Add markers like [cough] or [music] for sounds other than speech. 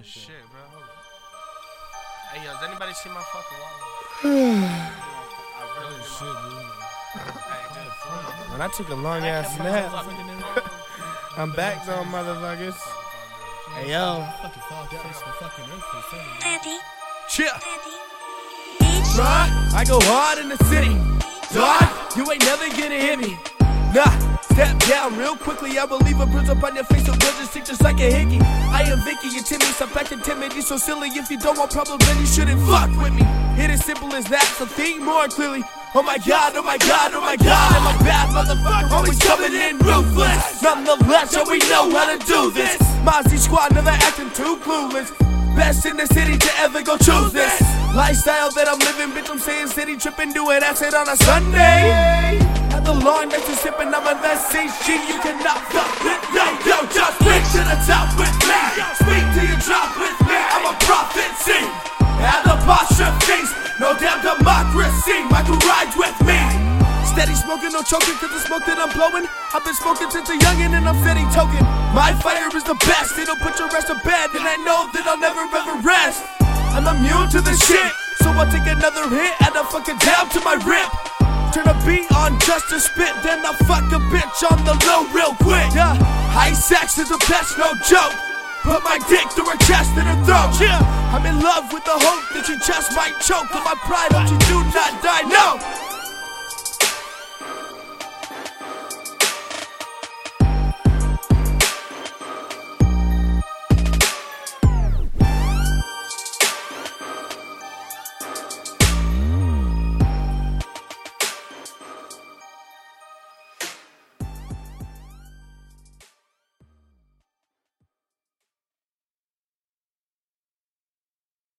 Oh shit, bro. Hold on. Hey yo, does anybody see my fucking wallet? [sighs] I really should. When I took a long ass nap, [laughs] I'm back though, motherfuckers. Hey yo, Daddy, chill. Bruh, I go hard in the city. Dog, you ain't never gonna hit me. Nah, step down real quickly. I will leave a bruise up on your face, so we'll just stick just like a hickey. I am Vicky, and Timmy, stop acting timid. You so silly. If you don't want problems, then you shouldn't fuck with me. It is simple as that, so think more clearly. Oh my god, oh my god, oh my god, I'm I bad motherfucker? Always coming in ruthless. Nonetheless, yeah, we know how to do this. Mozzie squad, never acting too clueless. Best in the city to ever go choose this lifestyle that I'm living, bitch. I'm saying city tripping, doing acid on a Sunday. The long nights and sipping, I'm in that You cannot fuck with me. Yo, just reach to the top with me. Speak to your drop with me. I'm a prophecy. At the apostrophes, no damn democracy. Michael rides with me. Steady smoking, no choking, cause the smoke that I'm blowing. I've been smoking since a youngin' and I'm steady token. My fire is the best, it'll put your rest to bed, and I know that I'll never ever rest. I'm immune to this shit, so I'll take another hit and I'll fucking down to my rip. Just to spit, then I'll fuck a bitch on the low real quick. Yeah, high sex is the best, no joke. Put my dick through her chest and her throat. Yeah, I'm in love with the hope that you just might choke. But my pride, hope you do not die. No,